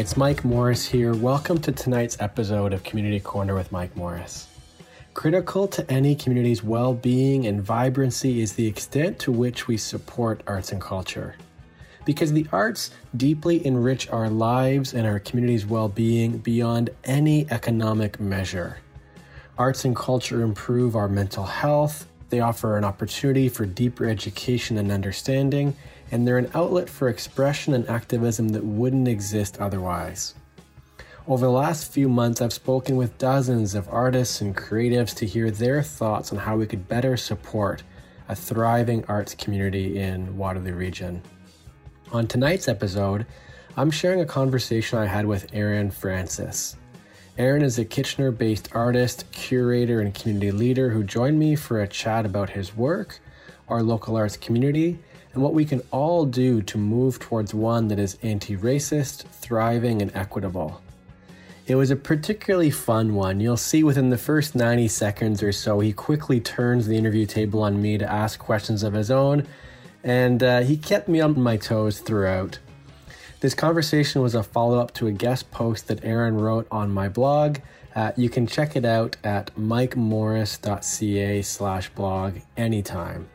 It's Mike Morrice here. Welcome to tonight's episode of Community Corner with Mike Morrice. Critical to any community's well being and vibrancy is the extent to which we support arts and culture. Because the arts deeply enrich our lives and our community's well being beyond any economic measure. Arts and culture improve our mental health, they offer an opportunity for deeper education and understanding, and they're an outlet for expression and activism that wouldn't exist otherwise. Over the last few months, I've spoken with dozens of artists and creatives to hear their thoughts on how we could better support a thriving arts community in Waterloo Region. On tonight's episode, I'm sharing a conversation I had with Aaron Francis. Aaron is a Kitchener based artist, curator, and community leader who joined me for a chat about his work, our local arts community, and what we can all do to move towards one that is anti racist, thriving, and equitable. It was a particularly fun one. You'll see within the first 90 seconds or so, he quickly turns the interview table on me to ask questions of his own, and uh, he kept me on my toes throughout. This conversation was a follow up to a guest post that Aaron wrote on my blog. Uh, you can check it out at mikemorrice.ca slash blog anytime.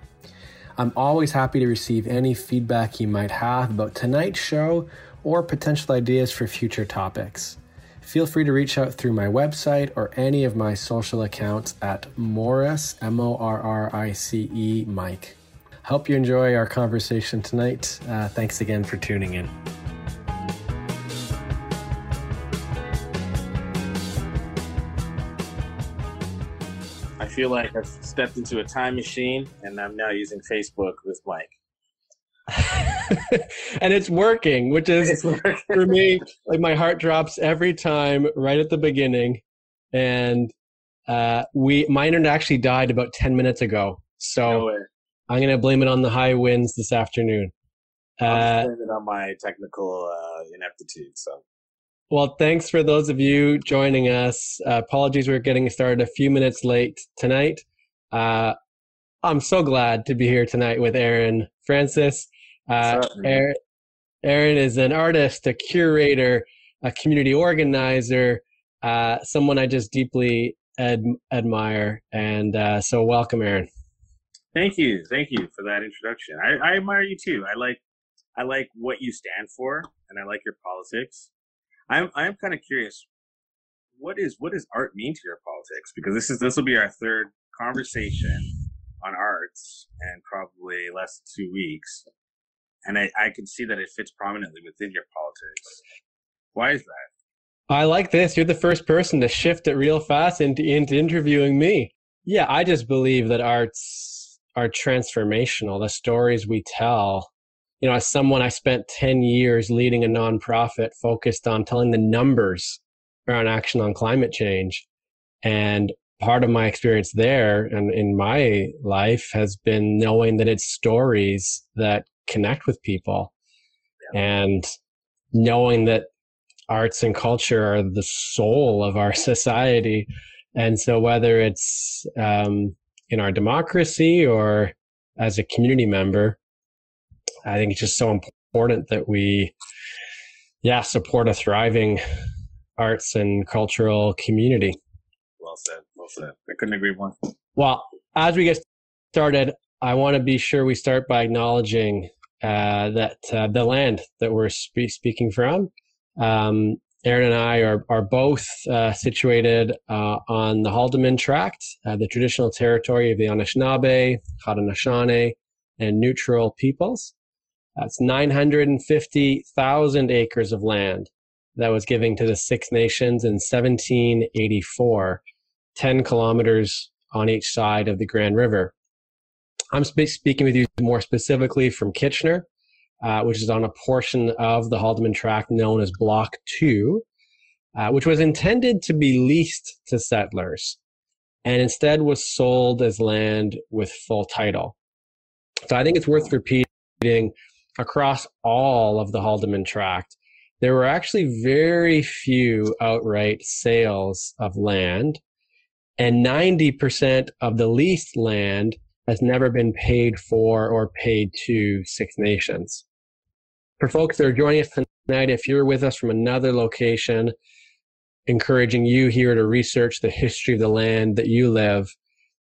I'm always happy to receive any feedback you might have about tonight's show or potential ideas for future topics. Feel free to reach out through my website or any of my social accounts at Morrice, M O R R I C E, Mike. Hope you enjoy our conversation tonight. Uh, thanks again for tuning in. Feel like I've stepped into a time machine and I'm now using Facebook with Mike. and it's working, which is working. for me like my heart drops every time right at the beginning. And uh, we my internet actually died about ten minutes ago, so no I'm gonna blame it on the high winds this afternoon. I'll uh, blame it on my technical uh, ineptitude. So well, thanks for those of you joining us. Uh, apologies, we're getting started a few minutes late tonight. Uh, I'm so glad to be here tonight with Aaron Francis. Uh, Aaron, Aaron, is an artist, a curator, a community organizer, uh, someone I just deeply ad- admire. And uh, so, welcome, Aaron. Thank you, thank you for that introduction. I, I admire you too. I like, I like what you stand for, and I like your politics I'm I'm kind of curious. What is what does art mean to your politics? Because this is this will be our third conversation on arts and probably less than two weeks, and I I can see that it fits prominently within your politics. Why is that? I like this. You're the first person to shift it real fast into into interviewing me. Yeah, I just believe that arts are transformational. The stories we tell you know, as someone I spent 10 years leading a nonprofit focused on telling the numbers around action on climate change. And part of my experience there and in my life has been knowing that it's stories that connect with people yeah. and knowing that arts and culture are the soul of our society. And so whether it's um, in our democracy or as a community member, I think it's just so important that we, yeah, support a thriving arts and cultural community. Well said. Well said. I couldn't agree more. Well, as we get started, I want to be sure we start by acknowledging uh, that uh, the land that we're spe- speaking from. Um, Aaron and I are, are both uh, situated uh, on the Haldimand Tract, uh, the traditional territory of the Anishinaabe, Haudenosaunee, and Neutral peoples. That's 950,000 acres of land that was given to the Six Nations in 1784, 10 kilometers on each side of the Grand River. I'm sp- speaking with you more specifically from Kitchener, uh, which is on a portion of the Haldimand Tract known as Block 2, uh, which was intended to be leased to settlers and instead was sold as land with full title. So I think it's worth repeating across all of the Haldimand tract, there were actually very few outright sales of land, and 90% of the leased land has never been paid for or paid to Six Nations. For folks that are joining us tonight, if you're with us from another location, encouraging you here to research the history of the land that you live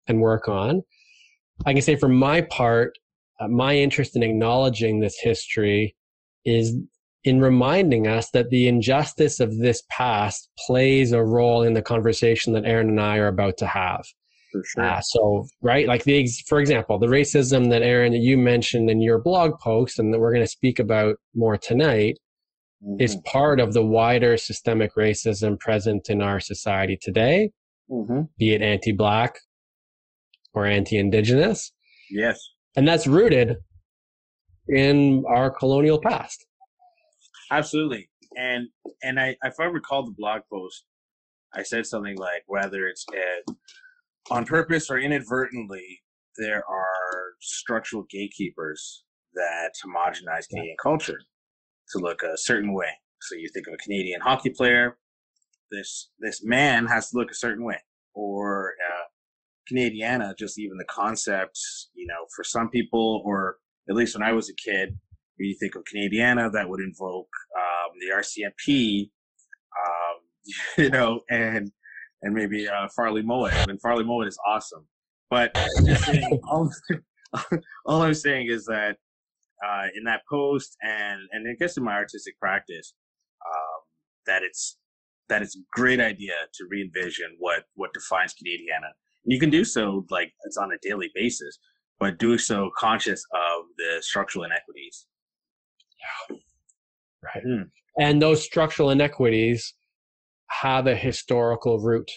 and work on. I can say for my part, uh, my interest in acknowledging this history is in reminding us that the injustice of this past plays a role in the conversation that Aaron and I are about to have. For sure. Uh, so, right, like the, for example, the racism that Aaron, that you mentioned in your blog post and that we're going to speak about more tonight mm-hmm. is part of the wider systemic racism present in our society today, mm-hmm. be it anti-black or anti-indigenous. Yes. And that's rooted in our colonial past. Absolutely. And and I if I recall the blog post, I said something like whether it's uh, on purpose or inadvertently, there are structural gatekeepers that homogenize Canadian culture to look a certain way. So you think of a Canadian hockey player, this this man has to look a certain way, or uh, Canadiana, just even the concept, you know, for some people, or at least when I was a kid, when you think of Canadiana, that would invoke um, the RCMP, um, you know, and and maybe uh, Farley Mowat. And Farley Mowat is awesome. But just saying, all, all I'm saying is that uh, in that post and and I guess in my artistic practice, um, that it's that it's a great idea to re-envision what what defines Canadiana. You can do so like it's on a daily basis, but do so conscious of the structural inequities. Yeah. Right. Mm. And those structural inequities have a historical root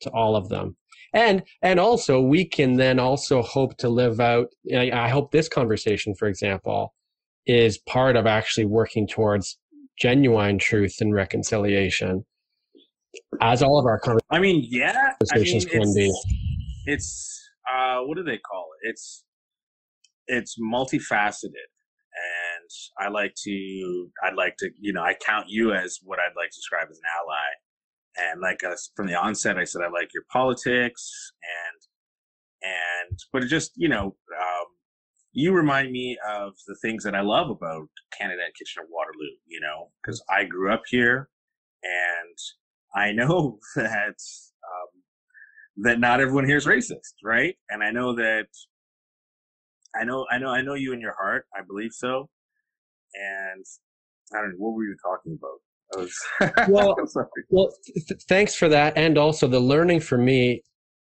to all of them and and also we can then also hope to live out i hope this conversation for example is part of actually working towards genuine truth and reconciliation as all of our conversations i mean yeah I mean, can be it's uh what do they call it it's it's multifaceted and i like to i'd like to you know i count you as what i'd like to describe as an ally and like us from the onset, I said I like your politics and and but it just you know um, you remind me of the things that I love about Canada and Kitchener Waterloo. You know, because I grew up here, and I know that that not everyone here is racist, right? And I know that I know I know I know you in your heart. I believe so. And I don't know what were you talking about. Was, well, well, th- thanks for that, and also the learning for me,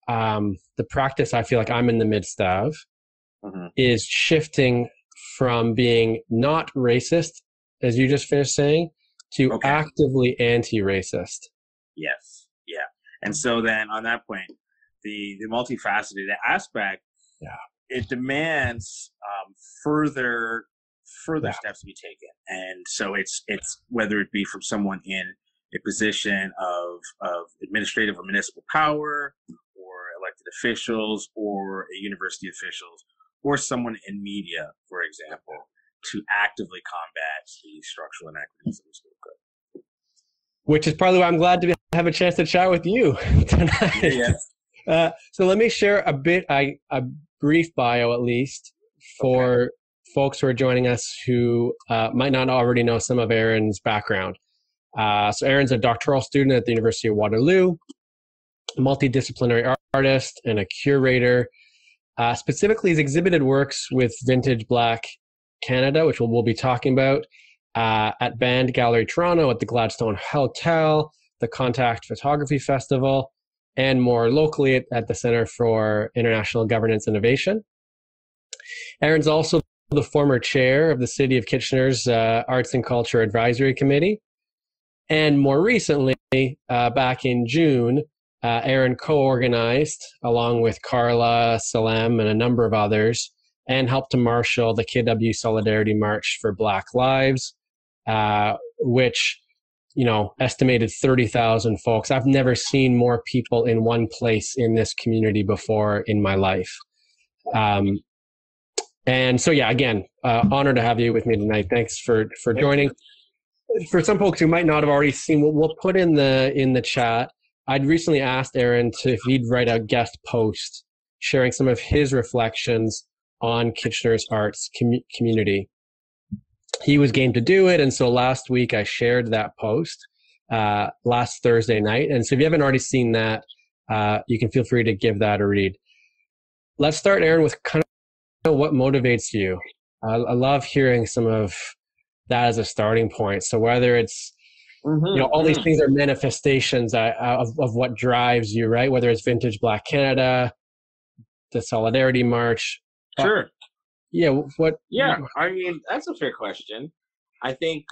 um, the practice I feel like I'm in the midst of, mm-hmm. is shifting from being not racist, as you just finished saying, to okay. actively anti-racist. Yes, and so then on that point, the the multifaceted aspect, yeah, it demands um, further further yeah. steps to be taken. And so it's it's whether it be from someone in a position of of administrative or municipal power, or elected officials, or a university officials, or someone in media, for example, to actively combat the structural inequities that we spoke of. Which is probably why I'm glad to have a chance to chat with you tonight. Yes. Uh, so let me share a bit, I, a brief bio at least, for okay folks who are joining us who uh, might not already know some of Aaron's background. Uh, so, Aaron's a doctoral student at the University of Waterloo, multidisciplinary artist, and a curator. Uh, specifically, he's exhibited works with Vintage Black Canada, which we'll, we'll be talking about, uh, at Band Gallery Toronto, at the Gladstone Hotel, the Contact Photography Festival, and more locally at, at the Center for International Governance Innovation. Aaron's also the former chair of the City of Kitchener's uh, Arts and Culture Advisory Committee. And more recently, uh, back in June, uh, Aaron co organized, along with Carla, Salem, and a number of others, and helped to marshal the KW Solidarity March for Black Lives, uh, which you know, estimated 30,000 folks. I've never seen more people in one place in this community before in my life. Um, and so, yeah, again, uh, honor to have you with me tonight. Thanks for for joining. For some folks who might not have already seen, we'll, we'll put in the in the chat. I'd recently asked Aaron to if he'd write a guest post sharing some of his reflections on Kitchener's arts com- community. He was game to do it. And so last week I shared that post uh, last Thursday night. And so if you haven't already seen that, uh, you can feel free to give that a read. Let's start, Aaron, with kind of what motivates you. I, I love hearing some of that as a starting point. So whether it's Mm-hmm, you know all these mm-hmm. things are manifestations uh, of, of what drives you right whether it's vintage black canada the solidarity march sure yeah what yeah i mean that's a fair question i think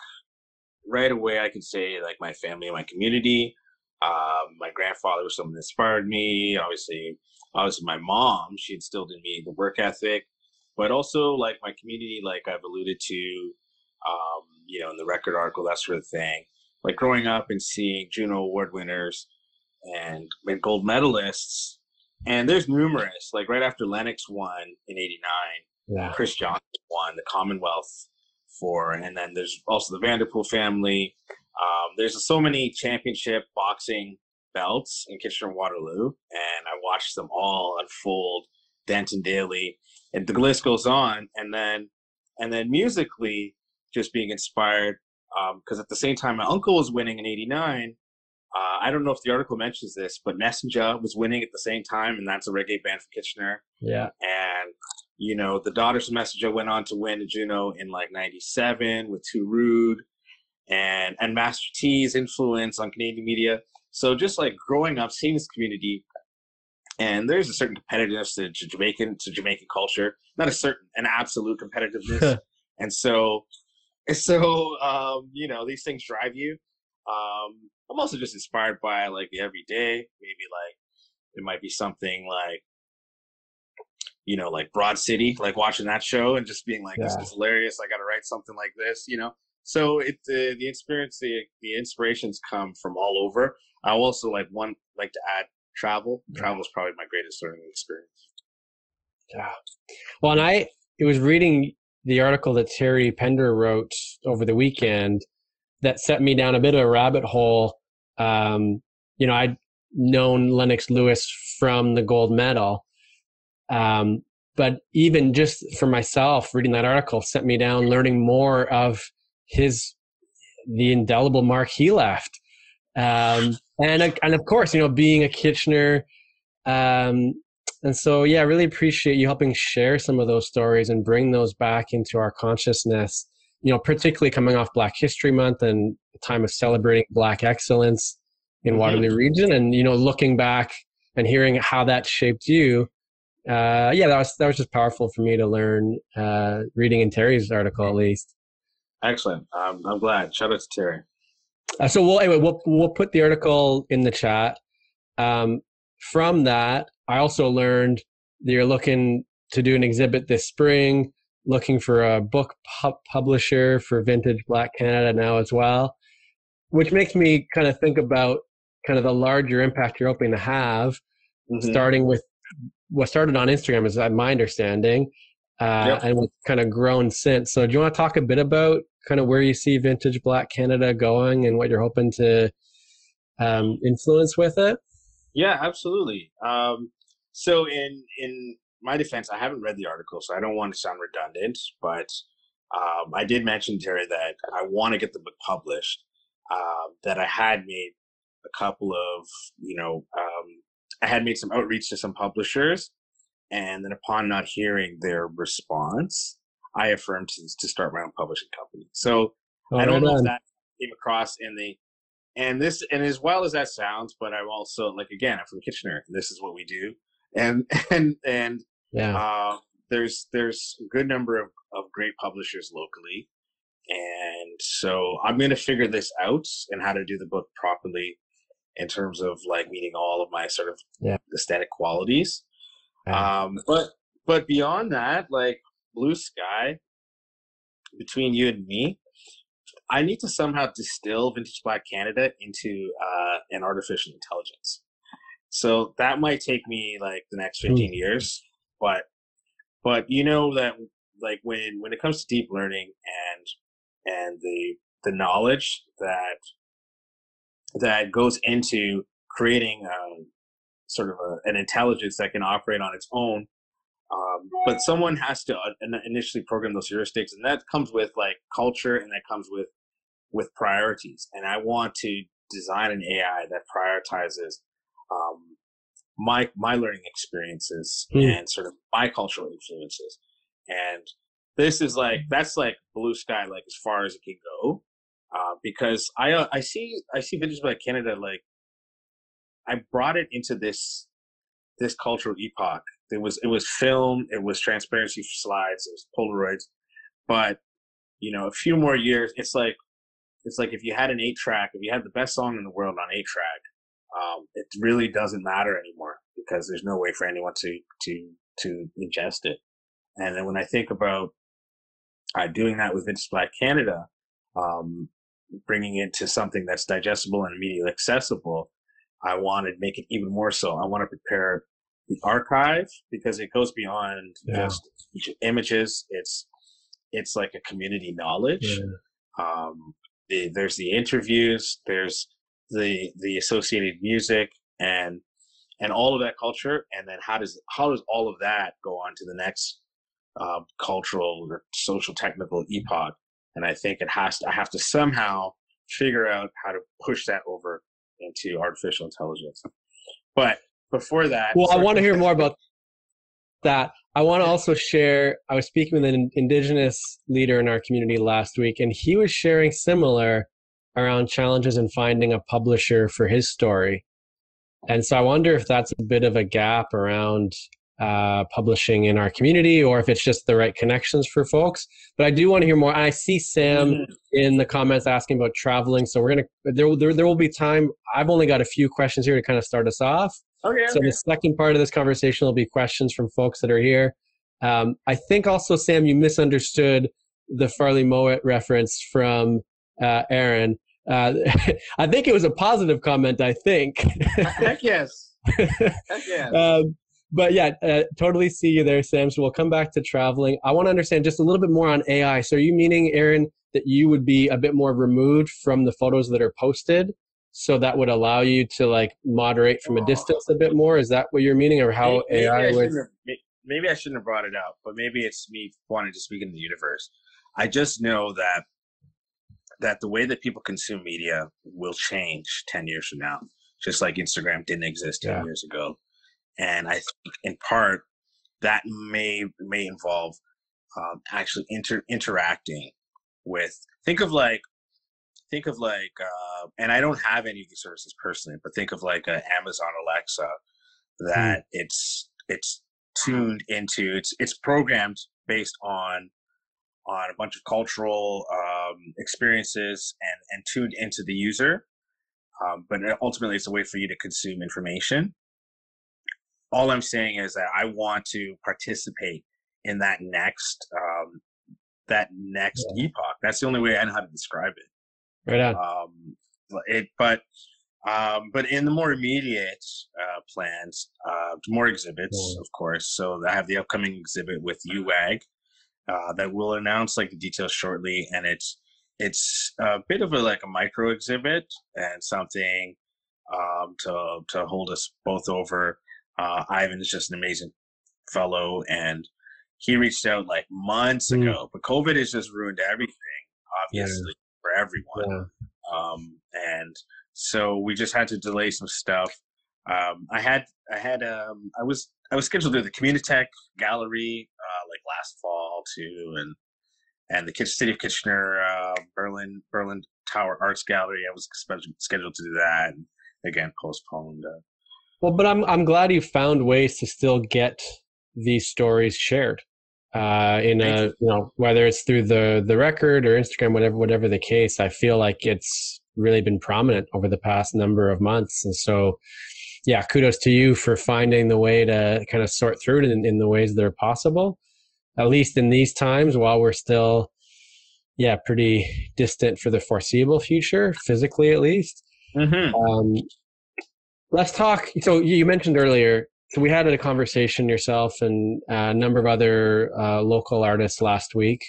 right away i could say like my family and my community um, my grandfather was someone that inspired me obviously obviously my mom she instilled in me the work ethic but also like my community like i've alluded to um, you know in the record article that sort of thing like growing up and seeing Juno Award winners and, and gold medalists, and there's numerous. Like right after Lennox won in '89, yeah. Chris Johnson won the Commonwealth for, and then there's also the Vanderpool family. Um, there's so many championship boxing belts in Kitchener Waterloo, and I watched them all unfold, Denton Daley, and the list goes on. And then, and then musically, just being inspired because um, at the same time my uncle was winning in 89 uh, i don't know if the article mentions this but messenger was winning at the same time and that's a reggae band from kitchener yeah and you know the daughters of messenger went on to win a juno in like 97 with too rude and and master t's influence on canadian media so just like growing up seeing this community and there's a certain competitiveness to, to jamaican to jamaican culture not a certain an absolute competitiveness and so so, um, you know, these things drive you. Um, I'm also just inspired by like the everyday. Maybe like it might be something like, you know, like Broad City, like watching that show and just being like, yeah. this is hilarious. I got to write something like this, you know. So it uh, the experience, the the inspirations come from all over. I also like one like to add travel. Yeah. Travel is probably my greatest learning experience. Yeah. Well, and I it was reading the article that Terry Pender wrote over the weekend that set me down a bit of a rabbit hole. Um, you know, I'd known Lennox Lewis from the gold medal. Um, but even just for myself, reading that article sent me down learning more of his, the indelible mark he left. Um, and, and of course, you know, being a Kitchener, um, and so, yeah, I really appreciate you helping share some of those stories and bring those back into our consciousness, you know, particularly coming off Black History Month and a time of celebrating Black excellence in mm-hmm. Waterloo region and, you know, looking back and hearing how that shaped you. Uh, yeah, that was, that was just powerful for me to learn, uh, reading in Terry's article at least. Excellent. Um, I'm glad. Shout out to Terry. Uh, so we'll, anyway, we'll, we'll put the article in the chat. Um, from that, I also learned that you're looking to do an exhibit this spring, looking for a book pu- publisher for Vintage Black Canada now as well, which makes me kind of think about kind of the larger impact you're hoping to have, mm-hmm. starting with what started on Instagram, is my understanding, uh, yep. and what's kind of grown since. So, do you want to talk a bit about kind of where you see Vintage Black Canada going and what you're hoping to um, influence with it? Yeah, absolutely. Um, so in in my defense, I haven't read the article, so I don't want to sound redundant, but um, I did mention Terry that I want to get the book published. Uh, that I had made a couple of, you know, um, I had made some outreach to some publishers, and then upon not hearing their response, I affirmed to, to start my own publishing company. So oh, I don't know if that came across in the and this and as well as that sounds, but I'm also like again, I'm from Kitchener. This is what we do and and and yeah, uh, there's there's a good number of, of great publishers locally, and so I'm going to figure this out and how to do the book properly in terms of like meeting all of my sort of yeah. aesthetic qualities. Um, but but beyond that, like blue sky between you and me, I need to somehow distill vintage Black Canada into uh, an artificial intelligence. So that might take me like the next 15 mm. years, but but you know that like when when it comes to deep learning and and the the knowledge that that goes into creating a, um, sort of a, an intelligence that can operate on its own Um, but someone has to uh, initially program those heuristics, and that comes with like culture, and that comes with with priorities. And I want to design an AI that prioritizes um, my my learning experiences mm. and sort of my cultural influences. And this is like that's like blue sky, like as far as it can go, uh, because I uh, I see I see about Canada like I brought it into this this cultural epoch. It was it was film, it was transparency slides, it was Polaroids, but you know, a few more years, it's like it's like if you had an eight track, if you had the best song in the world on eight track, um, it really doesn't matter anymore because there's no way for anyone to to to ingest it. And then when I think about uh, doing that with Vintage Black Canada, um, bringing it to something that's digestible and immediately accessible, I want to make it even more so. I want to prepare the archive because it goes beyond yeah. just images. It's it's like a community knowledge. Yeah. Um, the, there's the interviews. There's the the associated music and and all of that culture. And then how does how does all of that go on to the next uh, cultural or social technical epoch? And I think it has to, I have to somehow figure out how to push that over into artificial intelligence. But before that, well, I want to hear more about that. I want to also share. I was speaking with an indigenous leader in our community last week, and he was sharing similar around challenges in finding a publisher for his story. And so I wonder if that's a bit of a gap around uh, publishing in our community or if it's just the right connections for folks. But I do want to hear more. I see Sam mm-hmm. in the comments asking about traveling. So we're going to, there, there, there will be time. I've only got a few questions here to kind of start us off. Okay, so okay. the second part of this conversation will be questions from folks that are here. Um, I think also, Sam, you misunderstood the Farley Mowat reference from uh, Aaron. Uh, I think it was a positive comment. I think. Heck yes. Heck yes. Um, but yeah, uh, totally see you there, Sam. So we'll come back to traveling. I want to understand just a little bit more on AI. So are you meaning, Aaron, that you would be a bit more removed from the photos that are posted? So that would allow you to like moderate from a distance a bit more. Is that what you're meaning, or how maybe, AI maybe would? maybe I shouldn't have brought it up, but maybe it's me wanting to speak in the universe. I just know that that the way that people consume media will change 10 years from now just like instagram didn't exist 10 yeah. years ago and i think in part that may may involve um, actually inter- interacting with think of like think of like uh, and i don't have any of these services personally but think of like a amazon alexa that mm. it's it's tuned into it's it's programmed based on on a bunch of cultural um, experiences and, and tuned into the user. Um, but ultimately, it's a way for you to consume information. All I'm saying is that I want to participate in that next um, that next yeah. epoch. That's the only way I know how to describe it. Right on. Um, it, but um, but in the more immediate uh, plans, uh, more exhibits, yeah. of course. So I have the upcoming exhibit with UWAG, uh, that we'll announce like the details shortly. And it's it's a bit of a like a micro exhibit and something um, to to hold us both over. Uh, Ivan is just an amazing fellow, and he reached out like months mm. ago, but COVID has just ruined everything, obviously yeah. for everyone. Yeah. Um, and so we just had to delay some stuff. Um, I had I had um, I was I was scheduled to do the Communitech Gallery uh, like last fall too, and and the City of Kitchener uh, Berlin Berlin Tower Arts Gallery. I was scheduled to do that, and again postponed. Uh, well, but I'm I'm glad you found ways to still get these stories shared. Uh, in a you. know whether it's through the the record or Instagram, whatever whatever the case, I feel like it's really been prominent over the past number of months, and so yeah, kudos to you for finding the way to kind of sort through it in, in the ways that are possible, at least in these times while we're still, yeah, pretty distant for the foreseeable future, physically at least. Mm-hmm. Um, let's talk. So you mentioned earlier, so we had a conversation yourself and a number of other uh, local artists last week.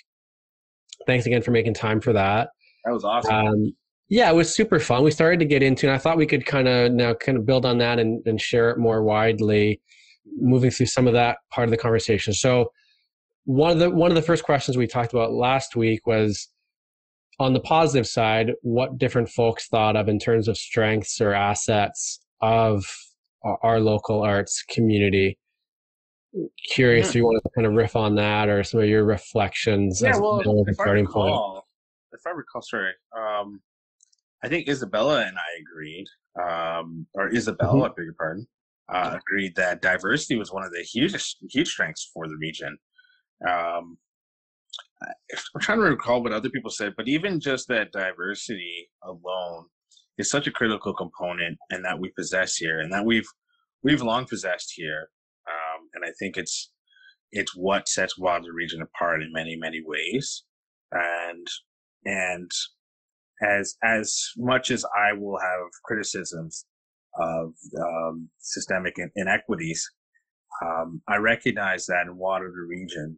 Thanks again for making time for that. That was awesome. Um, yeah, it was super fun. We started to get into, and I thought we could kind of now kind of build on that and, and share it more widely. moving through some of that part of the conversation. So one of the one of the first questions we talked about last week was on the positive side, what different folks thought of in terms of strengths or assets of our local arts community. Curious yeah. if you want to kind of riff on that or some of your reflections yeah, well, if I recall, point. If I recall, sorry, um, I think Isabella and I agreed, um, or Isabella, mm-hmm. I beg your pardon, uh, agreed that diversity was one of the huge, huge strengths for the region. Um, I'm trying to recall what other people said, but even just that diversity alone is such a critical component, and that we possess here, and that we've we've long possessed here. Um, and I think it's it's what sets Waterloo Region apart in many many ways. And and as as much as I will have criticisms of um, systemic inequities, um, I recognize that in Waterloo Region,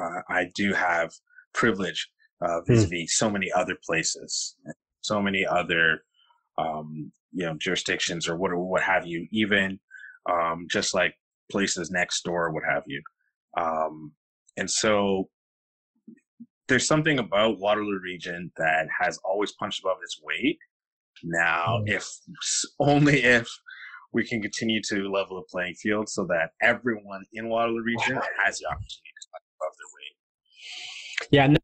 uh, I do have privilege uh, vis-a-vis mm. so many other places, so many other um, you know jurisdictions or what or what have you, even um, just like places next door, what have you. Um, and so there's something about Waterloo Region that has always punched above its weight. Now, mm. if only if we can continue to level the playing field so that everyone in Waterloo Region has the opportunity to punch above their weight. Yeah,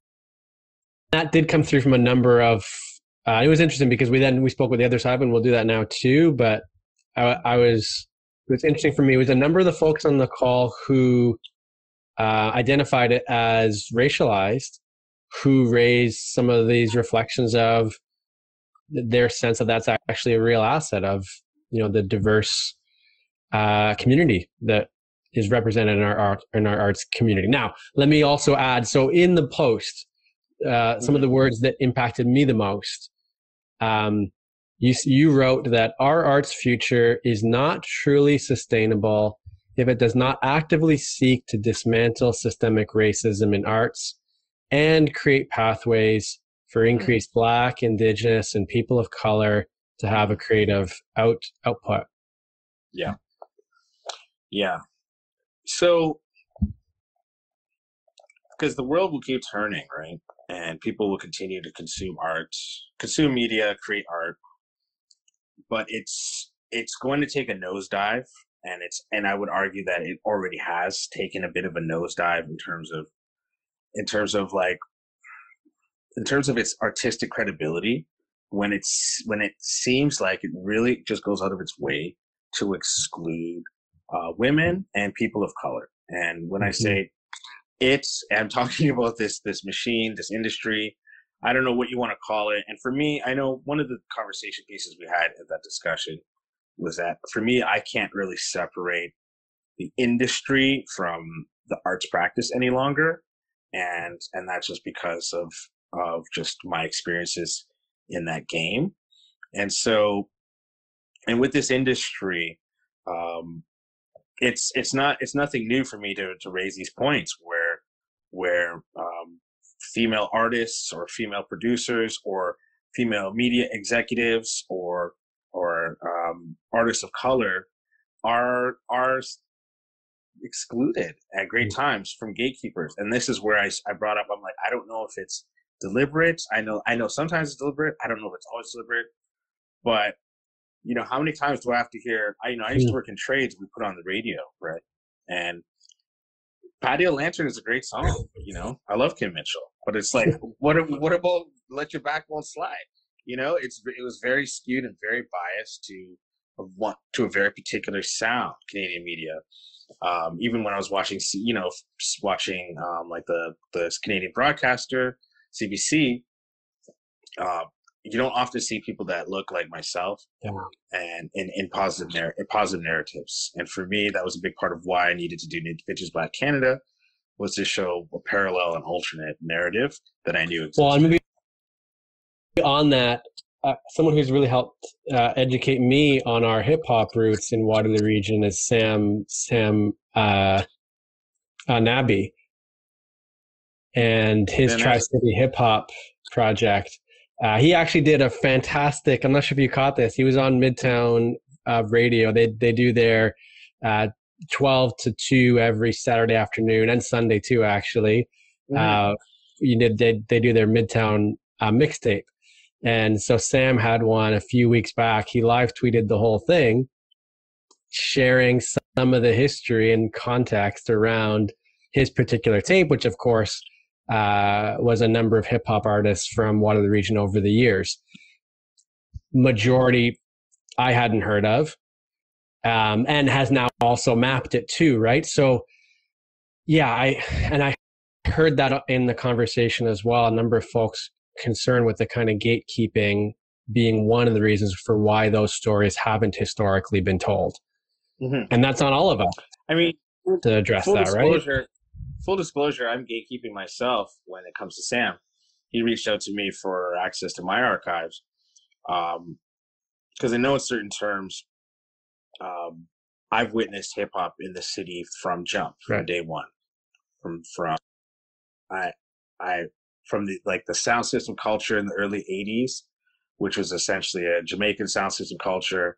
that did come through from a number of. Uh, it was interesting because we then we spoke with the other side, and we'll do that now too. But I, I was what's interesting for me It was a number of the folks on the call who uh, identified it as racialized who raised some of these reflections of their sense that that's actually a real asset of you know the diverse uh, community that is represented in our art in our arts community. Now, let me also add. So, in the post, uh, some of the words that impacted me the most. Um, you you wrote that our arts future is not truly sustainable if it does not actively seek to dismantle systemic racism in arts and create pathways for mm-hmm. increased black indigenous and people of color to have a creative out output. Yeah. Yeah. So because the world will keep turning right and people will continue to consume art consume media create art but it's it's going to take a nosedive and it's and i would argue that it already has taken a bit of a nosedive in terms of in terms of like in terms of its artistic credibility when it's when it seems like it really just goes out of its way to exclude uh, women and people of color and when mm-hmm. i say it's i'm talking about this this machine this industry. I don't know what you want to call it. And for me i know one of the conversation pieces we had at that discussion was that for me i can't really separate the industry from the arts practice any longer. And and that's just because of of just my experiences in that game. And so and with this industry um it's it's not it's nothing new for me to to raise these points where where um female artists or female producers or female media executives or or um, artists of color are are excluded at great mm. times from gatekeepers. And this is where I, I brought up, I'm like, I don't know if it's deliberate. I know, I know sometimes it's deliberate. I don't know if it's always deliberate, but you know, how many times do I have to hear, I, you know, I used to mm. work in trades. We put on the radio, right? And Patio Lantern is a great song. You know, I love Kim Mitchell, but it's like, what, what about Let Your Backbone Slide? You know, it's, it was very skewed and very biased to want to a very particular sound, Canadian media um, even when I was watching, you know, watching um, like the the Canadian broadcaster CBC, uh, you don't often see people that look like myself, yeah. and in, in positive narr- in positive narratives. And for me, that was a big part of why I needed to do Vintage Black Canada was to show a parallel and alternate narrative that I knew existed. Well, and maybe on that, uh, someone who's really helped uh, educate me on our hip hop roots in Waterloo region is Sam Sam uh, uh Nabi, and his Tri City Hip Hop project. Uh, he actually did a fantastic. I'm not sure if you caught this. He was on Midtown uh, Radio. They they do their uh, 12 to 2 every Saturday afternoon and Sunday too, actually. Mm-hmm. Uh, you did, they, they do their Midtown uh, mixtape. And so Sam had one a few weeks back. He live tweeted the whole thing, sharing some of the history and context around his particular tape, which of course uh, was a number of hip hop artists from Waterloo region over the years. Majority I hadn't heard of, um, and has now also mapped it too, right? So, yeah, I and I heard that in the conversation as well. A number of folks concerned with the kind of gatekeeping being one of the reasons for why those stories haven't historically been told, mm-hmm. and that's on all of us. I mean, to address that, right? Full disclosure: I'm gatekeeping myself when it comes to Sam. He reached out to me for access to my archives because um, I know in certain terms um, I've witnessed hip hop in the city from jump from right. day one. From from I I from the like the sound system culture in the early '80s, which was essentially a Jamaican sound system culture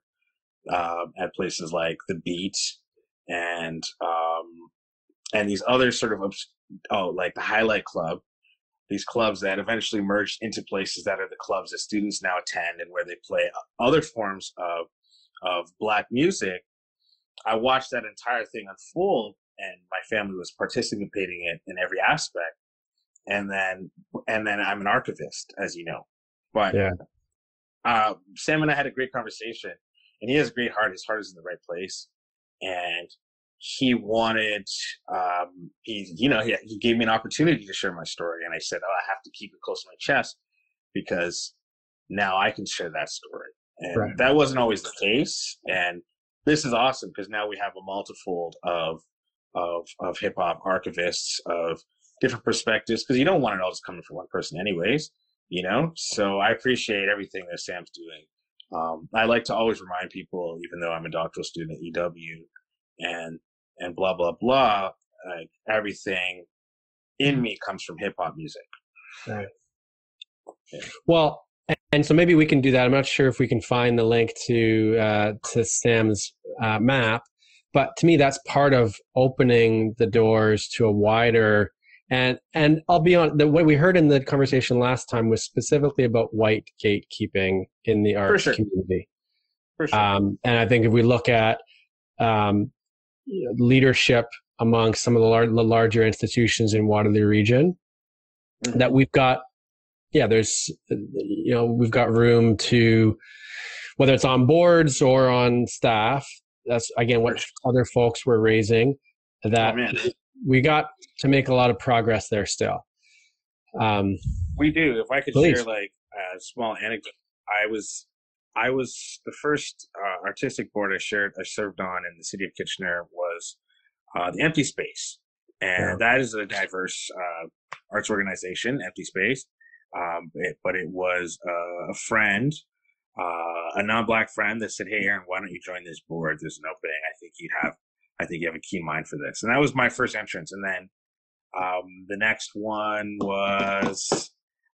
uh, at places like the Beat and um, and these other sort of oh like the Highlight Club, these clubs that eventually merged into places that are the clubs that students now attend and where they play other forms of of black music, I watched that entire thing unfold and my family was participating in, in every aspect. And then, and then I'm an archivist, as you know, but, yeah. uh, Sam and I had a great conversation and he has a great heart. His heart is in the right place. And he wanted, um, he, you know, he, he gave me an opportunity to share my story. And I said, Oh, I have to keep it close to my chest because now I can share that story. And right. that wasn't always the case. And this is awesome because now we have a multifold of of of hip hop archivists of different perspectives because you don't want it all just coming from one person anyways you know so i appreciate everything that sam's doing um, i like to always remind people even though i'm a doctoral student at ew and and blah blah blah like everything in me comes from hip hop music right yeah. well and so maybe we can do that. I'm not sure if we can find the link to uh, to Sam's uh, map, but to me, that's part of opening the doors to a wider and and I'll be on the what we heard in the conversation last time was specifically about white gatekeeping in the art sure. community. For sure. Um, and I think if we look at um, leadership among some of the, lar- the larger institutions in Waterloo region, mm-hmm. that we've got yeah, there's, you know, we've got room to, whether it's on boards or on staff. That's again what other folks were raising. That oh, we got to make a lot of progress there still. Um, we do. If I could please. share like a small anecdote, I was I was the first uh, artistic board I shared I served on in the city of Kitchener was uh, the Empty Space, and yeah. that is a diverse uh, arts organization, Empty Space, um, it, but it was uh, a friend, uh, a non-black friend that said, "Hey, Aaron, why don't you join this board? There's an opening. I think you'd have, I think you have a keen mind for this." And that was my first entrance. And then um, the next one was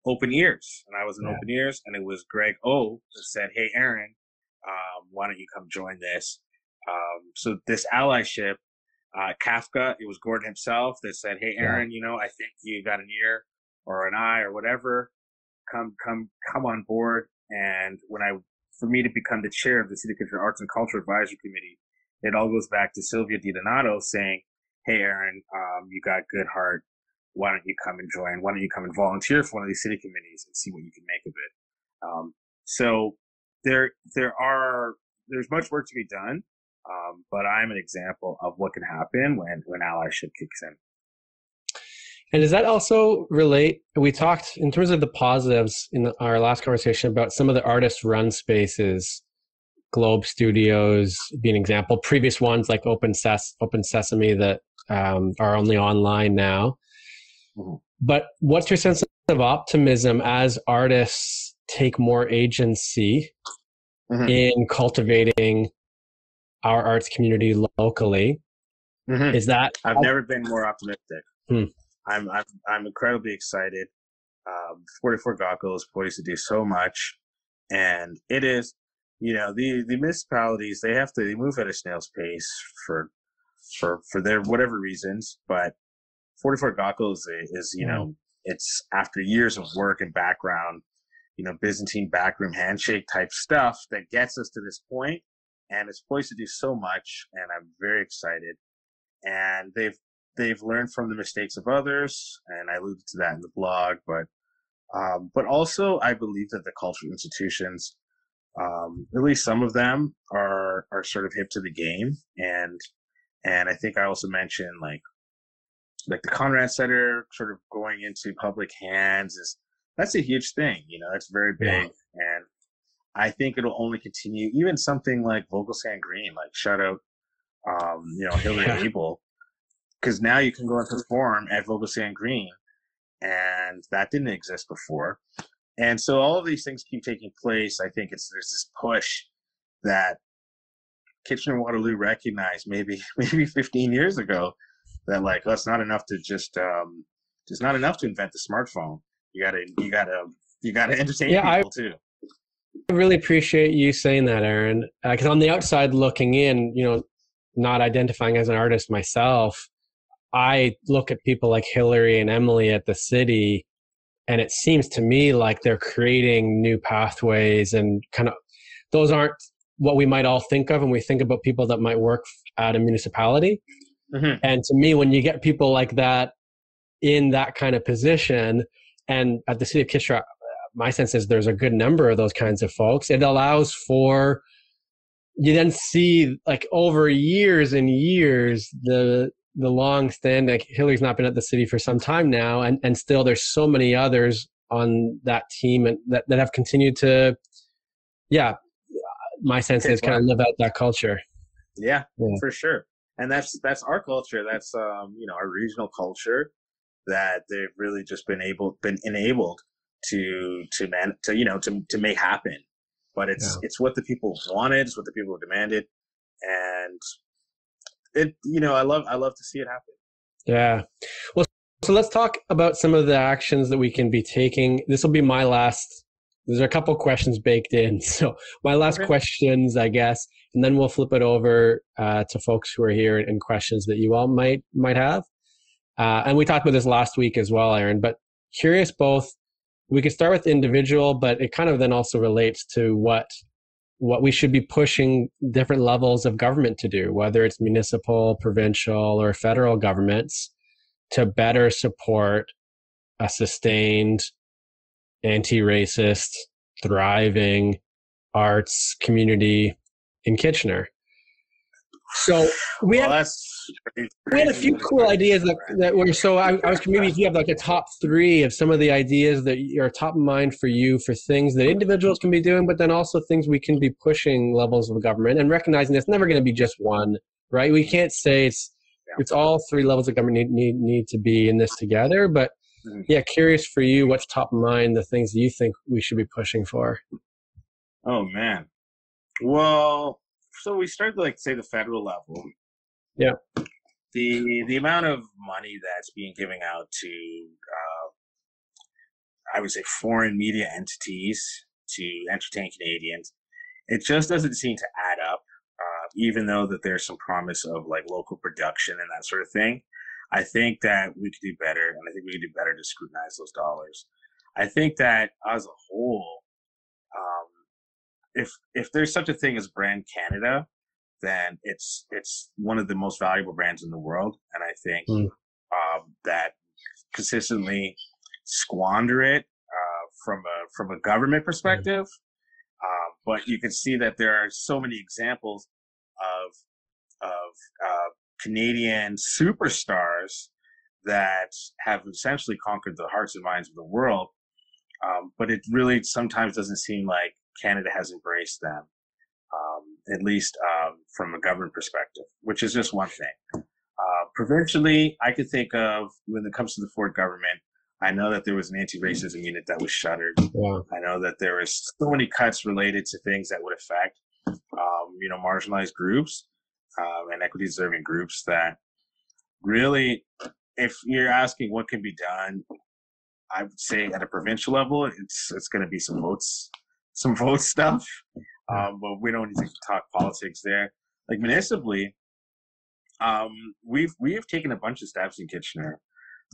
Open Ears, and I was in yeah. Open Ears, and it was Greg O that said, "Hey, Aaron, um, why don't you come join this?" Um, so this allyship, uh, Kafka, it was Gordon himself that said, "Hey, Aaron, yeah. you know, I think you got an ear or an eye or whatever, come come come on board. And when I for me to become the chair of the City Kitchener Arts and Culture Advisory Committee, it all goes back to Sylvia DiDonato saying, "Hey, Aaron, um, you got good heart. Why don't you come and join? Why don't you come and volunteer for one of these city committees and see what you can make of it?" Um, so there there are there's much work to be done, um, but I'm an example of what can happen when when allyship kicks in. And does that also relate? We talked in terms of the positives in the, our last conversation about some of the artist run spaces, Globe Studios being an example, previous ones like Open, Ses- Open Sesame that um, are only online now. Mm-hmm. But what's your sense of optimism as artists take more agency mm-hmm. in cultivating our arts community locally? Mm-hmm. Is that I've never been more optimistic. Hmm. I'm I'm I'm incredibly excited. Um, 44 Gaukel is poised to do so much, and it is you know the the municipalities they have to they move at a snail's pace for for for their whatever reasons, but 44 Gaukel is, is you know it's after years of work and background, you know Byzantine backroom handshake type stuff that gets us to this point, and it's poised to do so much, and I'm very excited. And they've they've learned from the mistakes of others, and I alluded to that in the blog, but um, but also I believe that the cultural institutions um, at least some of them are are sort of hip to the game and and I think I also mentioned like like the Conrad Center sort of going into public hands is that's a huge thing, you know, that's very big yeah. and I think it'll only continue even something like Vogelsang Green, like shout out um, you know, Hillary yeah. Abel. Cause now you can go and perform at Vogelsang Green and that didn't exist before. And so all of these things keep taking place. I think it's there's this push that Kitchener Waterloo recognized maybe maybe 15 years ago that like that's not enough to just um it's not enough to invent the smartphone. You gotta you gotta you gotta entertain yeah, people I, too. I really appreciate you saying that, Aaron. Because uh, on the outside looking in, you know, not identifying as an artist myself, I look at people like Hillary and Emily at the city and it seems to me like they're creating new pathways and kind of those aren't what we might all think of when we think about people that might work at a municipality mm-hmm. and to me when you get people like that in that kind of position and at the city of Kitchener, my sense is there's a good number of those kinds of folks. It allows for you then see like over years and years the the long stand like Hillary's not been at the city for some time now and and still there's so many others on that team and that, that have continued to yeah my sense is kind of live out that culture. Yeah, yeah, for sure and that's that's our culture that's um you know our regional culture that they've really just been able been enabled to to man to you know to to make happen but it's yeah. it's what the people wanted it's what the people demanded and it you know I love I love to see it happen. Yeah. Well, so let's talk about some of the actions that we can be taking. This will be my last. There's a couple questions baked in, so my last okay. questions, I guess, and then we'll flip it over uh, to folks who are here and questions that you all might might have. Uh, and we talked about this last week as well, Aaron. But curious both. We could start with individual, but it kind of then also relates to what what we should be pushing different levels of government to do, whether it's municipal, provincial, or federal governments, to better support a sustained, anti racist, thriving arts community in Kitchener. So we well, had we had a few cool ideas that, that were so I, I was maybe if you have like a top three of some of the ideas that are top of mind for you for things that individuals can be doing, but then also things we can be pushing levels of government and recognizing it's never going to be just one, right? We can't say it's it's all three levels of government need need, need to be in this together, but mm-hmm. yeah, curious for you, what's top of mind, the things that you think we should be pushing for? Oh man, well so we start like say the federal level. Yeah. The the amount of money that's being given out to uh, I would say foreign media entities to entertain Canadians, it just doesn't seem to add up. Uh, even though that there's some promise of like local production and that sort of thing, I think that we could do better, and I think we could do better to scrutinize those dollars. I think that as a whole, if if there's such a thing as brand Canada, then it's it's one of the most valuable brands in the world, and I think mm. um, that consistently squander it uh, from a from a government perspective. Mm. Uh, but you can see that there are so many examples of of uh, Canadian superstars that have essentially conquered the hearts and minds of the world. Um, but it really sometimes doesn't seem like Canada has embraced them, um, at least um, from a government perspective, which is just one thing. Uh, provincially, I could think of when it comes to the Ford government. I know that there was an anti-racism unit that was shuttered. Yeah. I know that there was so many cuts related to things that would affect, um, you know, marginalized groups um, and equity-deserving groups. That really, if you're asking what can be done, I would say at a provincial level, it's it's going to be some votes some vote stuff. um, but we don't need to talk politics there. Like municipally, um, we've we have taken a bunch of steps in Kitchener.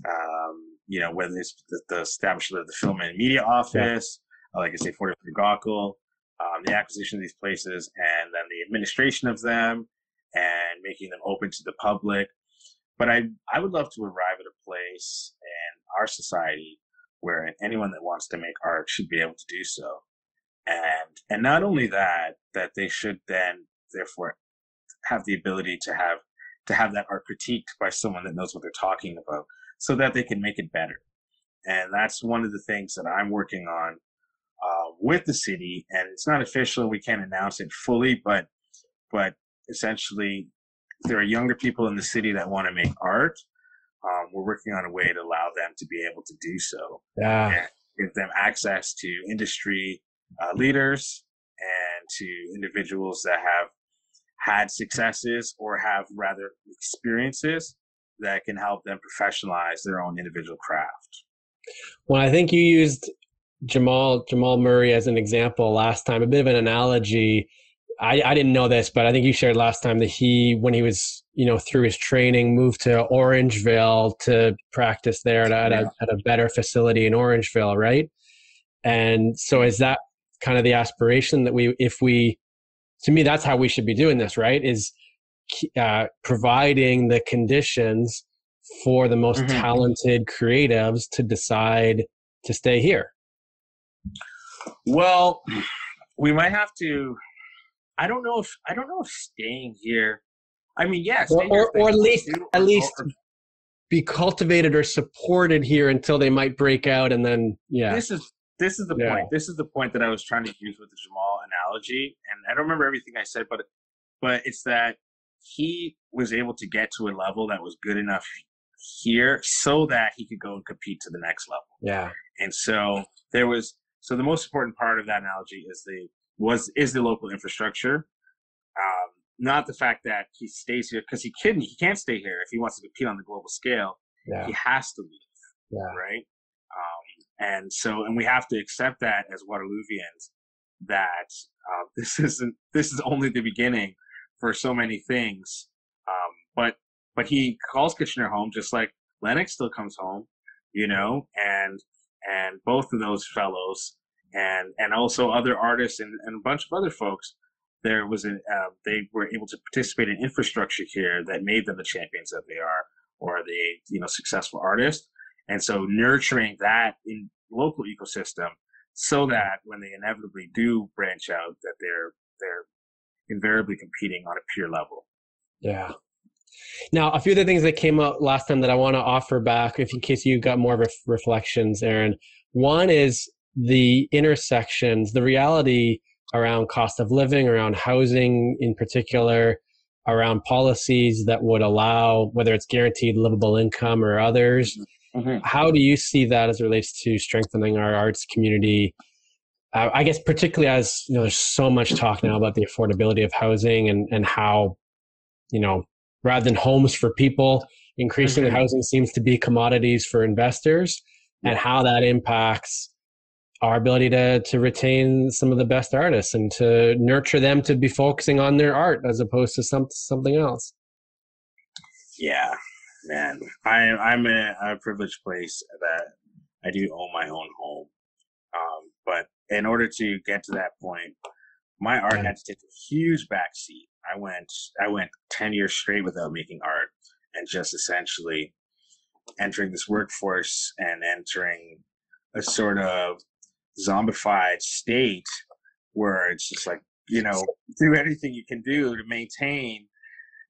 Um, you know, whether it's the, the, establishment of the film and media office, yeah. like I say, 43 Gaukel, um, the acquisition of these places, and then the administration of them, and making them open to the public. But I I would love to arrive at a place in our society where anyone that wants to make art should be able to do so. And and not only that, that they should then therefore have the ability to have to have that art critiqued by someone that knows what they're talking about so that they can make it better. And that's one of the things that I'm working on uh, with the city. And it's not official; we can't announce it fully, but but essentially, there are younger people in the city that want to make art. Um, we're working on a way to allow them to be able to do so. Yeah. give them access to industry uh, leaders and to individuals that have had successes or have rather experiences that can help them professionalize their own individual craft. Well, I think you used Jamal Jamal Murray as an example last time, a bit of an analogy. I, I didn't know this, but I think you shared last time that he, when he was, you know, through his training, moved to Orangeville to practice there at, at, a, at a better facility in Orangeville, right? And so is that kind of the aspiration that we, if we, to me, that's how we should be doing this, right? Is uh, providing the conditions for the most mm-hmm. talented creatives to decide to stay here? Well, we might have to. I don't know if I don't know if staying here. I mean, yes, or, or, or, at least at least be cultivated or supported here until they might break out, and then yeah. This is this is the yeah. point. This is the point that I was trying to use with the Jamal analogy, and I don't remember everything I said, but but it's that he was able to get to a level that was good enough here so that he could go and compete to the next level. Yeah. And so there was so the most important part of that analogy is the was is the local infrastructure. Um, not the fact that he stays here because he can he can't stay here if he wants to compete on the global scale. Yeah. He has to leave. Yeah. Right. And so and we have to accept that as Waterloovians that uh, this isn't this is only the beginning for so many things. Um, but but he calls Kitchener home, just like Lennox still comes home, you know, and and both of those fellows and and also other artists and, and a bunch of other folks. There was a uh, they were able to participate in infrastructure here that made them the champions that they are, or the you know successful artist. And so nurturing that in local ecosystem so that when they inevitably do branch out, that they're they're invariably competing on a peer level. Yeah. Now, a few of the things that came up last time that I want to offer back, if in case you got more ref- reflections, Aaron. One is the intersections, the reality around cost of living, around housing in particular, around policies that would allow whether it's guaranteed livable income or others. Mm-hmm. How do you see that as it relates to strengthening our arts community uh, I guess particularly as you know, there's so much talk now about the affordability of housing and and how, you know, rather than homes for people, increasingly mm-hmm. housing seems to be commodities for investors, and how that impacts our ability to to retain some of the best artists and to nurture them to be focusing on their art as opposed to some something else. Yeah, man, I I'm in a privileged place that I do own my own home, um, but in order to get to that point, my art had to take a huge backseat. I went I went ten years straight without making art and just essentially entering this workforce and entering a sort of zombified state where it's just like, you know, do anything you can do to maintain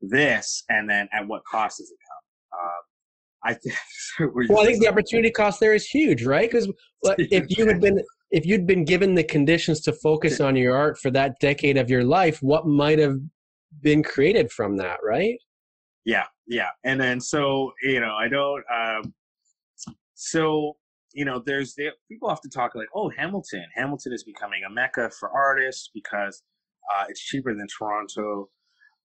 this and then at what cost is it? Um, I think. well, I think the opportunity cost there is huge, right? Because if you had been if you'd been given the conditions to focus on your art for that decade of your life, what might have been created from that, right? Yeah, yeah. And then so, you know, I don't um so you know, there's the, people often talk like, oh, Hamilton. Hamilton is becoming a mecca for artists because uh, it's cheaper than Toronto.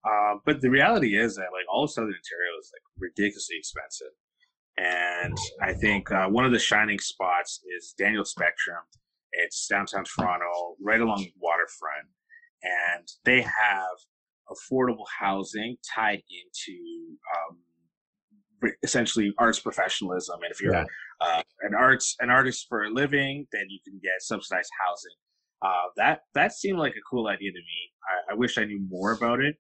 Uh, but the reality is that like all of Southern Ontario is like ridiculously expensive. And I think uh, one of the shining spots is Daniel Spectrum, it's downtown Toronto, right along the waterfront. And they have affordable housing tied into um, essentially arts professionalism. And if you're yeah. uh, an arts an artist for a living, then you can get subsidized housing. Uh, that that seemed like a cool idea to me. I, I, wish I knew more about it,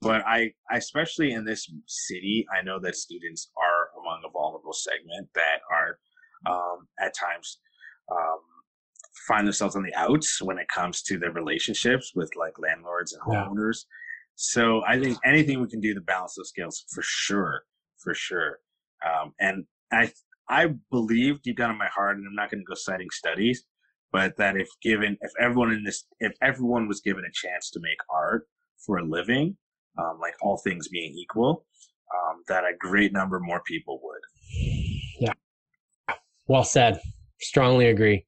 but I, I, especially in this city, I know that students are among a vulnerable segment that are um, at times um, find themselves on the outs when it comes to their relationships with like landlords and homeowners. Yeah. So I think anything we can do to balance those scales for sure, for sure. Um, and I I believe deep down in my heart, and I'm not going to go citing studies, but that if given if everyone in this if everyone was given a chance to make art for a living, um, like all things being equal, um, that a great number more people would. Yeah. Well said. Strongly agree.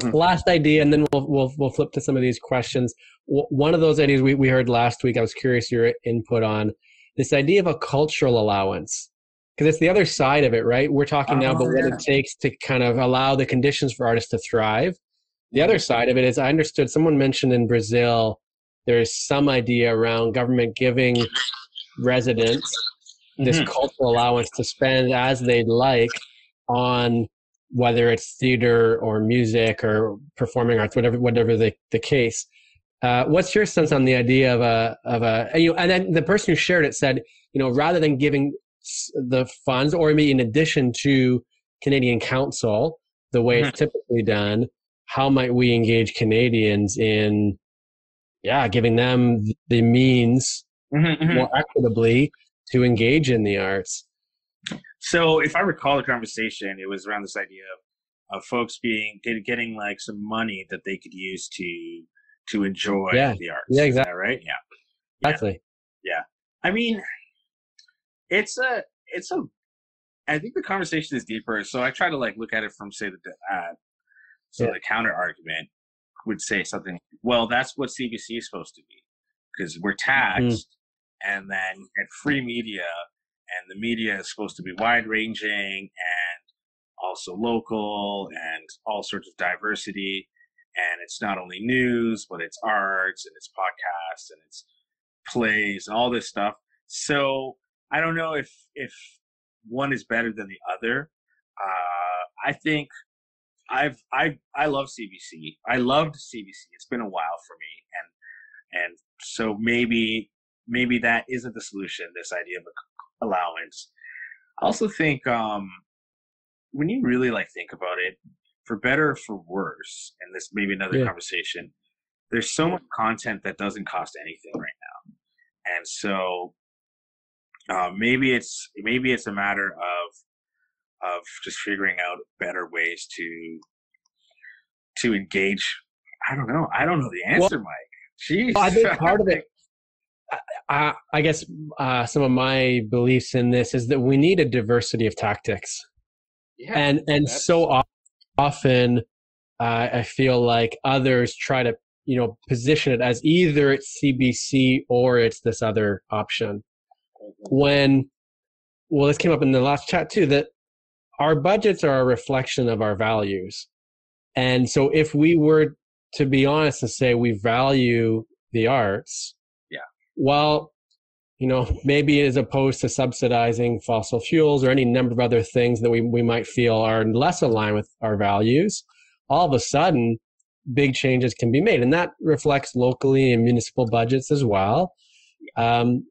Mm-hmm. Last idea, and then we'll, we'll, we'll flip to some of these questions. W- one of those ideas we, we heard last week, I was curious your input on this idea of a cultural allowance. Because it's the other side of it, right? We're talking now about oh, yeah. what it takes to kind of allow the conditions for artists to thrive. The other side of it is I understood someone mentioned in Brazil there's some idea around government giving residents this mm-hmm. cultural allowance to spend as they'd like on whether it's theater or music or performing arts, whatever whatever the, the case. Uh, what's your sense on the idea of a of a you know, and then the person who shared it said, you know, rather than giving the funds or maybe in addition to Canadian Council, the way mm-hmm. it's typically done, how might we engage Canadians in, yeah, giving them the means mm-hmm, mm-hmm. more equitably to engage in the arts? So if I recall the conversation, it was around this idea of, of folks being getting, getting like some money that they could use to to enjoy yeah. the arts. Yeah, exactly. right? Yeah. Exactly. Yeah. yeah. I mean, it's a it's a I think the conversation is deeper. So I try to like look at it from say the uh, so yeah. the counter argument would say something. Well, that's what CBC is supposed to be because we're taxed, mm. and then get free media and the media is supposed to be wide ranging and also local and all sorts of diversity and it's not only news but it's arts and it's podcasts and it's plays and all this stuff so i don't know if if one is better than the other uh, i think i've i i love cbc i loved cbc it's been a while for me and and so maybe maybe that isn't the solution this idea of a allowance. I also think um, when you really like think about it, for better or for worse, and this may be another yeah. conversation, there's so much content that doesn't cost anything right now, and so uh, maybe it's maybe it's a matter of of just figuring out better ways to to engage. I don't know. I don't know the answer, well, Mike. Jeez. I think part of it I, I guess uh, some of my beliefs in this is that we need a diversity of tactics, yeah, and and so often uh, I feel like others try to you know position it as either it's CBC or it's this other option. When well, this came up in the last chat too that our budgets are a reflection of our values, and so if we were to be honest and say we value the arts yeah. well, you know, maybe as opposed to subsidizing fossil fuels or any number of other things that we, we might feel are less aligned with our values, all of a sudden, big changes can be made. And that reflects locally in municipal budgets as well. Um.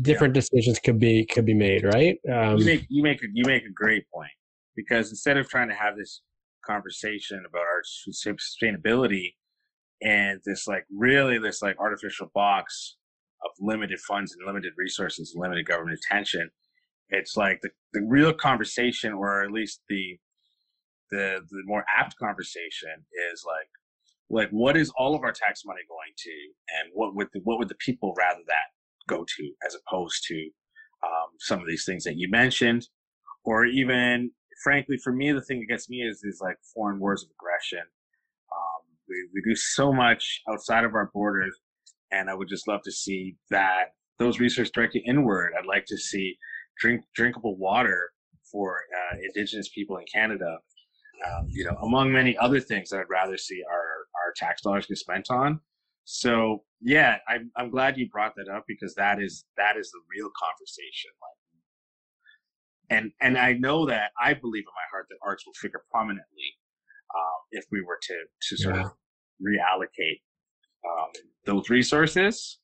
Different yeah. decisions could be could be made, right? Um, you make you make a, you make a great point because instead of trying to have this conversation about our sustainability and this like really this like artificial box of limited funds and limited resources, and limited government attention. It's like the, the real conversation, or at least the the the more apt conversation, is like like what is all of our tax money going to, and what would the, what would the people rather that go to, as opposed to um, some of these things that you mentioned, or even frankly, for me, the thing that gets me is these like foreign wars of aggression. Um, we, we do so much outside of our borders and I would just love to see that those research directed inward. I'd like to see drink drinkable water for uh, Indigenous people in Canada. Um, you know, among many other things that I'd rather see our our tax dollars get spent on. So yeah, I'm I'm glad you brought that up because that is that is the real conversation. Like, and and I know that I believe in my heart that arts will figure prominently um, if we were to to sort yeah. of reallocate um, those resources,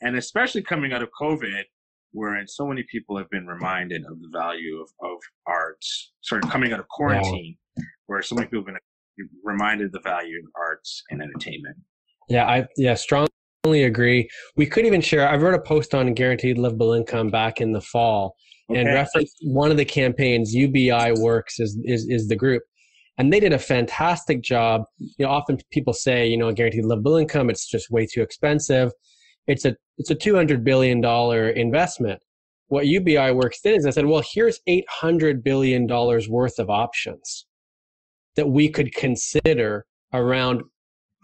and especially coming out of COVID, wherein so many people have been reminded of the value of, of arts, sort of coming out of quarantine, where so many people have been reminded the value of arts and entertainment. Yeah, I yeah strongly agree. We could even share. I wrote a post on guaranteed livable income back in the fall, okay. and referenced one of the campaigns. UBI Works is is is the group, and they did a fantastic job. You know, often people say, you know, guaranteed livable income, it's just way too expensive. It's a it's a two hundred billion dollar investment. What UBI Works did is I said, well, here's eight hundred billion dollars worth of options that we could consider around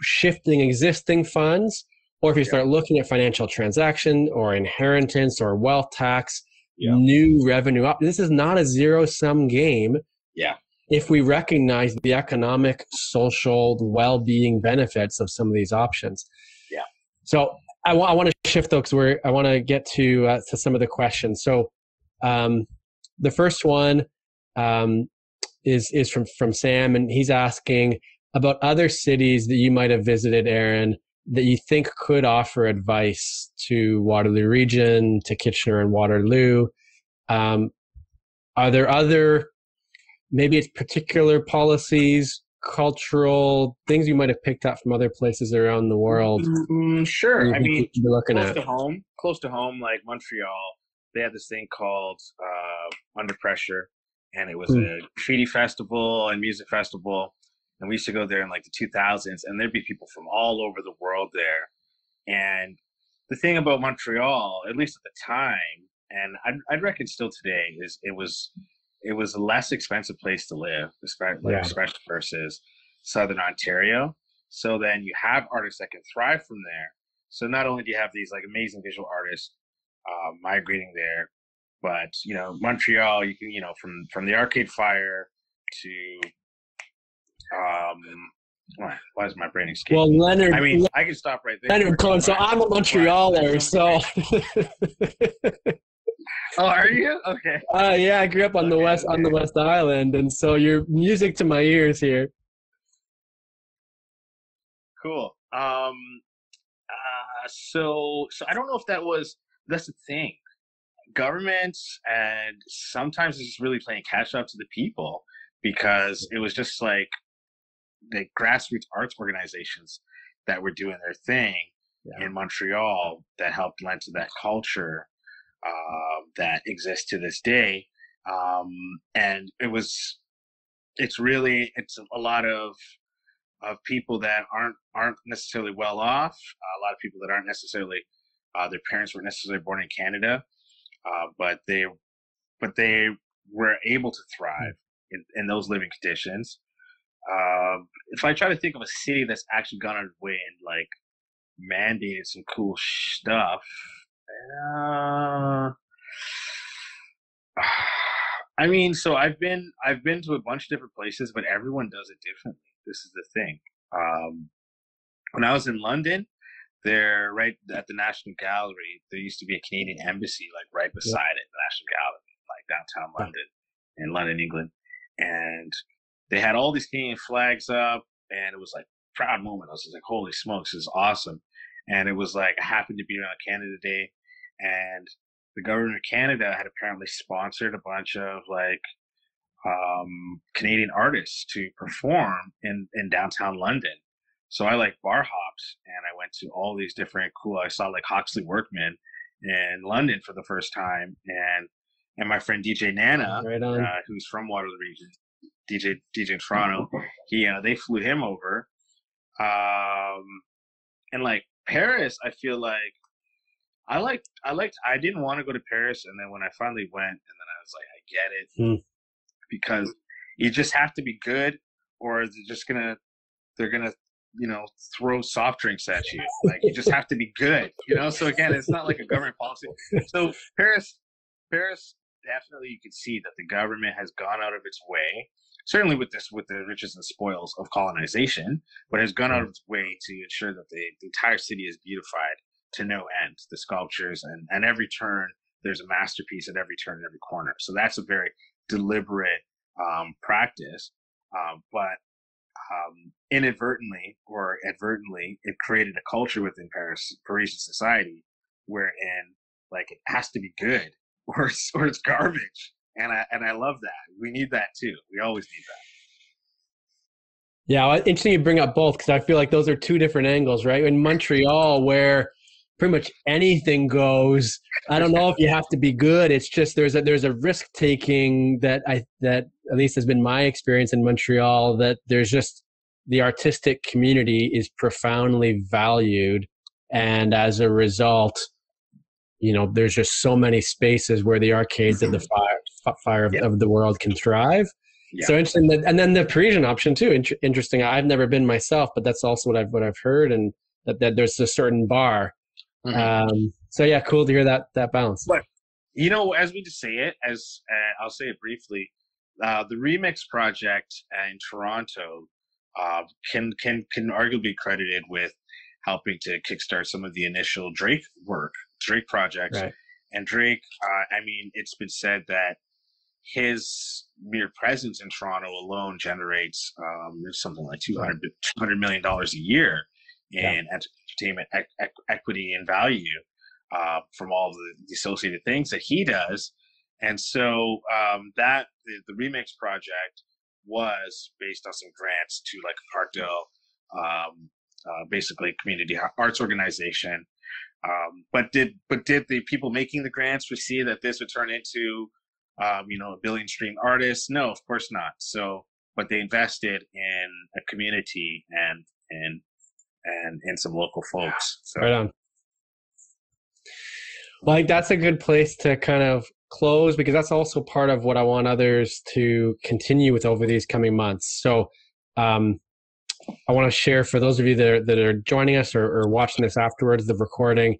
shifting existing funds, or if you start looking at financial transaction or inheritance or wealth tax, yeah. new revenue up. This is not a zero sum game. Yeah if we recognize the economic, social, well-being benefits of some of these options. Yeah. So I, w- I want to shift though, because we're I want to get to uh, to some of the questions. So um, the first one um, is is from from Sam, and he's asking about other cities that you might have visited, Aaron, that you think could offer advice to Waterloo Region, to Kitchener and Waterloo. Um, are there other maybe it's particular policies cultural things you might have picked up from other places around the world mm, sure i mean looking close at. to home close to home like montreal they had this thing called uh, under pressure and it was mm. a graffiti festival and music festival and we used to go there in like the 2000s and there'd be people from all over the world there and the thing about montreal at least at the time and i'd, I'd reckon still today is it was it was a less expensive place to live, especially, yeah. especially versus Southern Ontario. So then you have artists that can thrive from there. So not only do you have these like amazing visual artists uh, migrating there, but you know Montreal, you can you know from from the Arcade Fire to um. Why, why is my brain escaping? Well, Leonard. I mean, I can stop right there. Leonard Cohen. So I'm a Montrealer, so oh, are you okay? Uh, yeah, I grew up on okay, the west okay. on the West Island, and so you're music to my ears here. Cool. Um. Uh. So. So I don't know if that was. That's the thing. Governments and sometimes it's really playing catch up to the people because it was just like the grassroots arts organizations that were doing their thing yeah. in Montreal that helped lend to that culture uh, that exists to this day. Um, and it was, it's really, it's a lot of, of people that aren't, aren't necessarily well off. Uh, a lot of people that aren't necessarily, uh, their parents weren't necessarily born in Canada, uh, but they, but they were able to thrive in, in those living conditions. Um, if I try to think of a city that's actually gone out of way and like mandated some cool stuff, uh, I mean, so I've been I've been to a bunch of different places, but everyone does it differently. This is the thing. Um, when I was in London, there right at the National Gallery, there used to be a Canadian embassy like right beside it, the National Gallery, like downtown London, in London, England, and they had all these Canadian flags up, and it was like proud moment. I was like, holy smokes, this is awesome. And it was like I happened to be around Canada Day, and the government of Canada had apparently sponsored a bunch of like um, Canadian artists to perform in, in downtown London. So I like bar hops and I went to all these different cool, I saw like Hawksley Workman in London for the first time and, and my friend DJ Nana, right uh, who's from Waterloo region, DJ, DJ in Toronto, he, uh, they flew him over. Um, and like Paris, I feel like I liked I liked I didn't want to go to Paris and then when I finally went and then I was like I get it. Mm. because you just have to be good or they're just gonna they're gonna you know throw soft drinks at you. Like you just have to be good you know? So again it's not like a government policy. So Paris Paris definitely you can see that the government has gone out of its way certainly with this with the riches and spoils of colonization, but has gone out of its way to ensure that the, the entire city is beautified to no end. The sculptures and and every turn there's a masterpiece at every turn and every corner. So that's a very deliberate um, practice, um, but um, inadvertently or advertently, it created a culture within Paris Parisian society wherein like it has to be good or it's, or it's garbage. And I and I love that. We need that too. We always need that. Yeah, well, interesting you bring up both because I feel like those are two different angles, right? In Montreal, where pretty much anything goes, I don't know if you have to be good. It's just there's a there's a risk taking that I that at least has been my experience in Montreal that there's just the artistic community is profoundly valued, and as a result, you know there's just so many spaces where the arcades mm-hmm. of the fire, of, of, the world can thrive yeah. so interesting that, and then the parisian option too Inter- interesting i've never been myself but that's also what i've what i've heard and that, that there's a certain bar mm-hmm. um, so yeah cool to hear that that balance but you know as we just say it as uh, i'll say it briefly uh, the remix project in toronto uh, can can can arguably be credited with helping to kickstart some of the initial drake work Drake projects. Right. And Drake, uh, I mean, it's been said that his mere presence in Toronto alone generates um, something like 200, $200 million a year in yeah. entertainment e- equity and value uh, from all the, the, associated things that he does. And so um, that the, the, remix project was based on some grants to like Parkdale, um, uh, basically community arts organization um, but did but did the people making the grants foresee that this would turn into um, you know a billion stream artist? No, of course not. So, but they invested in a community and and and in some local folks. So. Right on. Well, like that's a good place to kind of close because that's also part of what I want others to continue with over these coming months. So, um, I want to share for those of you that are, that are joining us or, or watching this afterwards, the recording.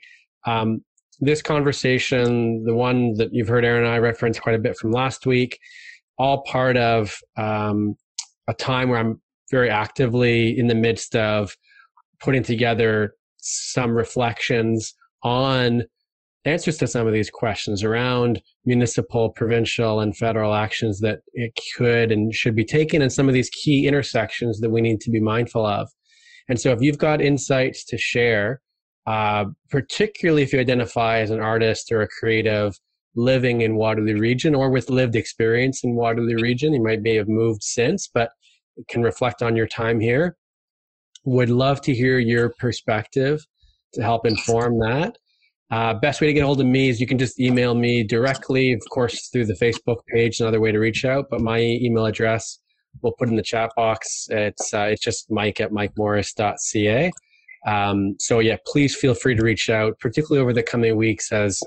Um, this conversation, the one that you've heard Aaron and I reference quite a bit from last week, all part of um, a time where I'm very actively in the midst of putting together some reflections on answers to some of these questions around municipal, provincial, and federal actions that it could and should be taken, and some of these key intersections that we need to be mindful of. And so, if you've got insights to share, uh, particularly if you identify as an artist or a creative living in Waterloo Region or with lived experience in Waterloo Region, you might may have moved since, but can reflect on your time here. Would love to hear your perspective to help inform that. Uh, best way to get a hold of me is you can just email me directly, of course, through the Facebook page, another way to reach out. But my email address we'll put in the chat box. It's uh, it's just mike at mikemorrice.ca. Um, so yeah, please feel free to reach out, particularly over the coming weeks, as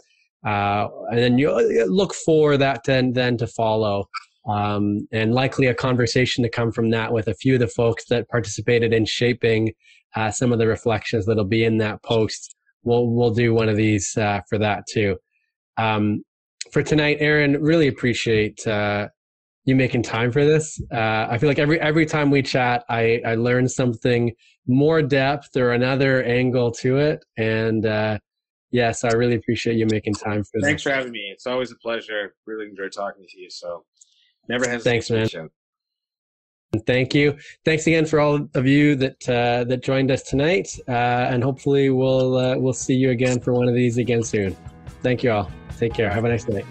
uh, and then you look for that then then to follow, um, and likely a conversation to come from that with a few of the folks that participated in shaping uh, some of the reflections that'll be in that post we'll we'll do one of these uh, for that too. Um, for tonight, Aaron, really appreciate uh, you making time for this. Uh, I feel like every every time we chat, I I learn something more depth or another angle to it, and uh, yes, I really appreciate you making time for this. Thanks for having me. It's always a pleasure. Really enjoy talking to you. So never hesitate. Thanks, man. Thank you. Thanks again for all of you that uh, that joined us tonight, uh, and hopefully we'll uh, we'll see you again for one of these again soon. Thank you all. Take care. Have a nice night.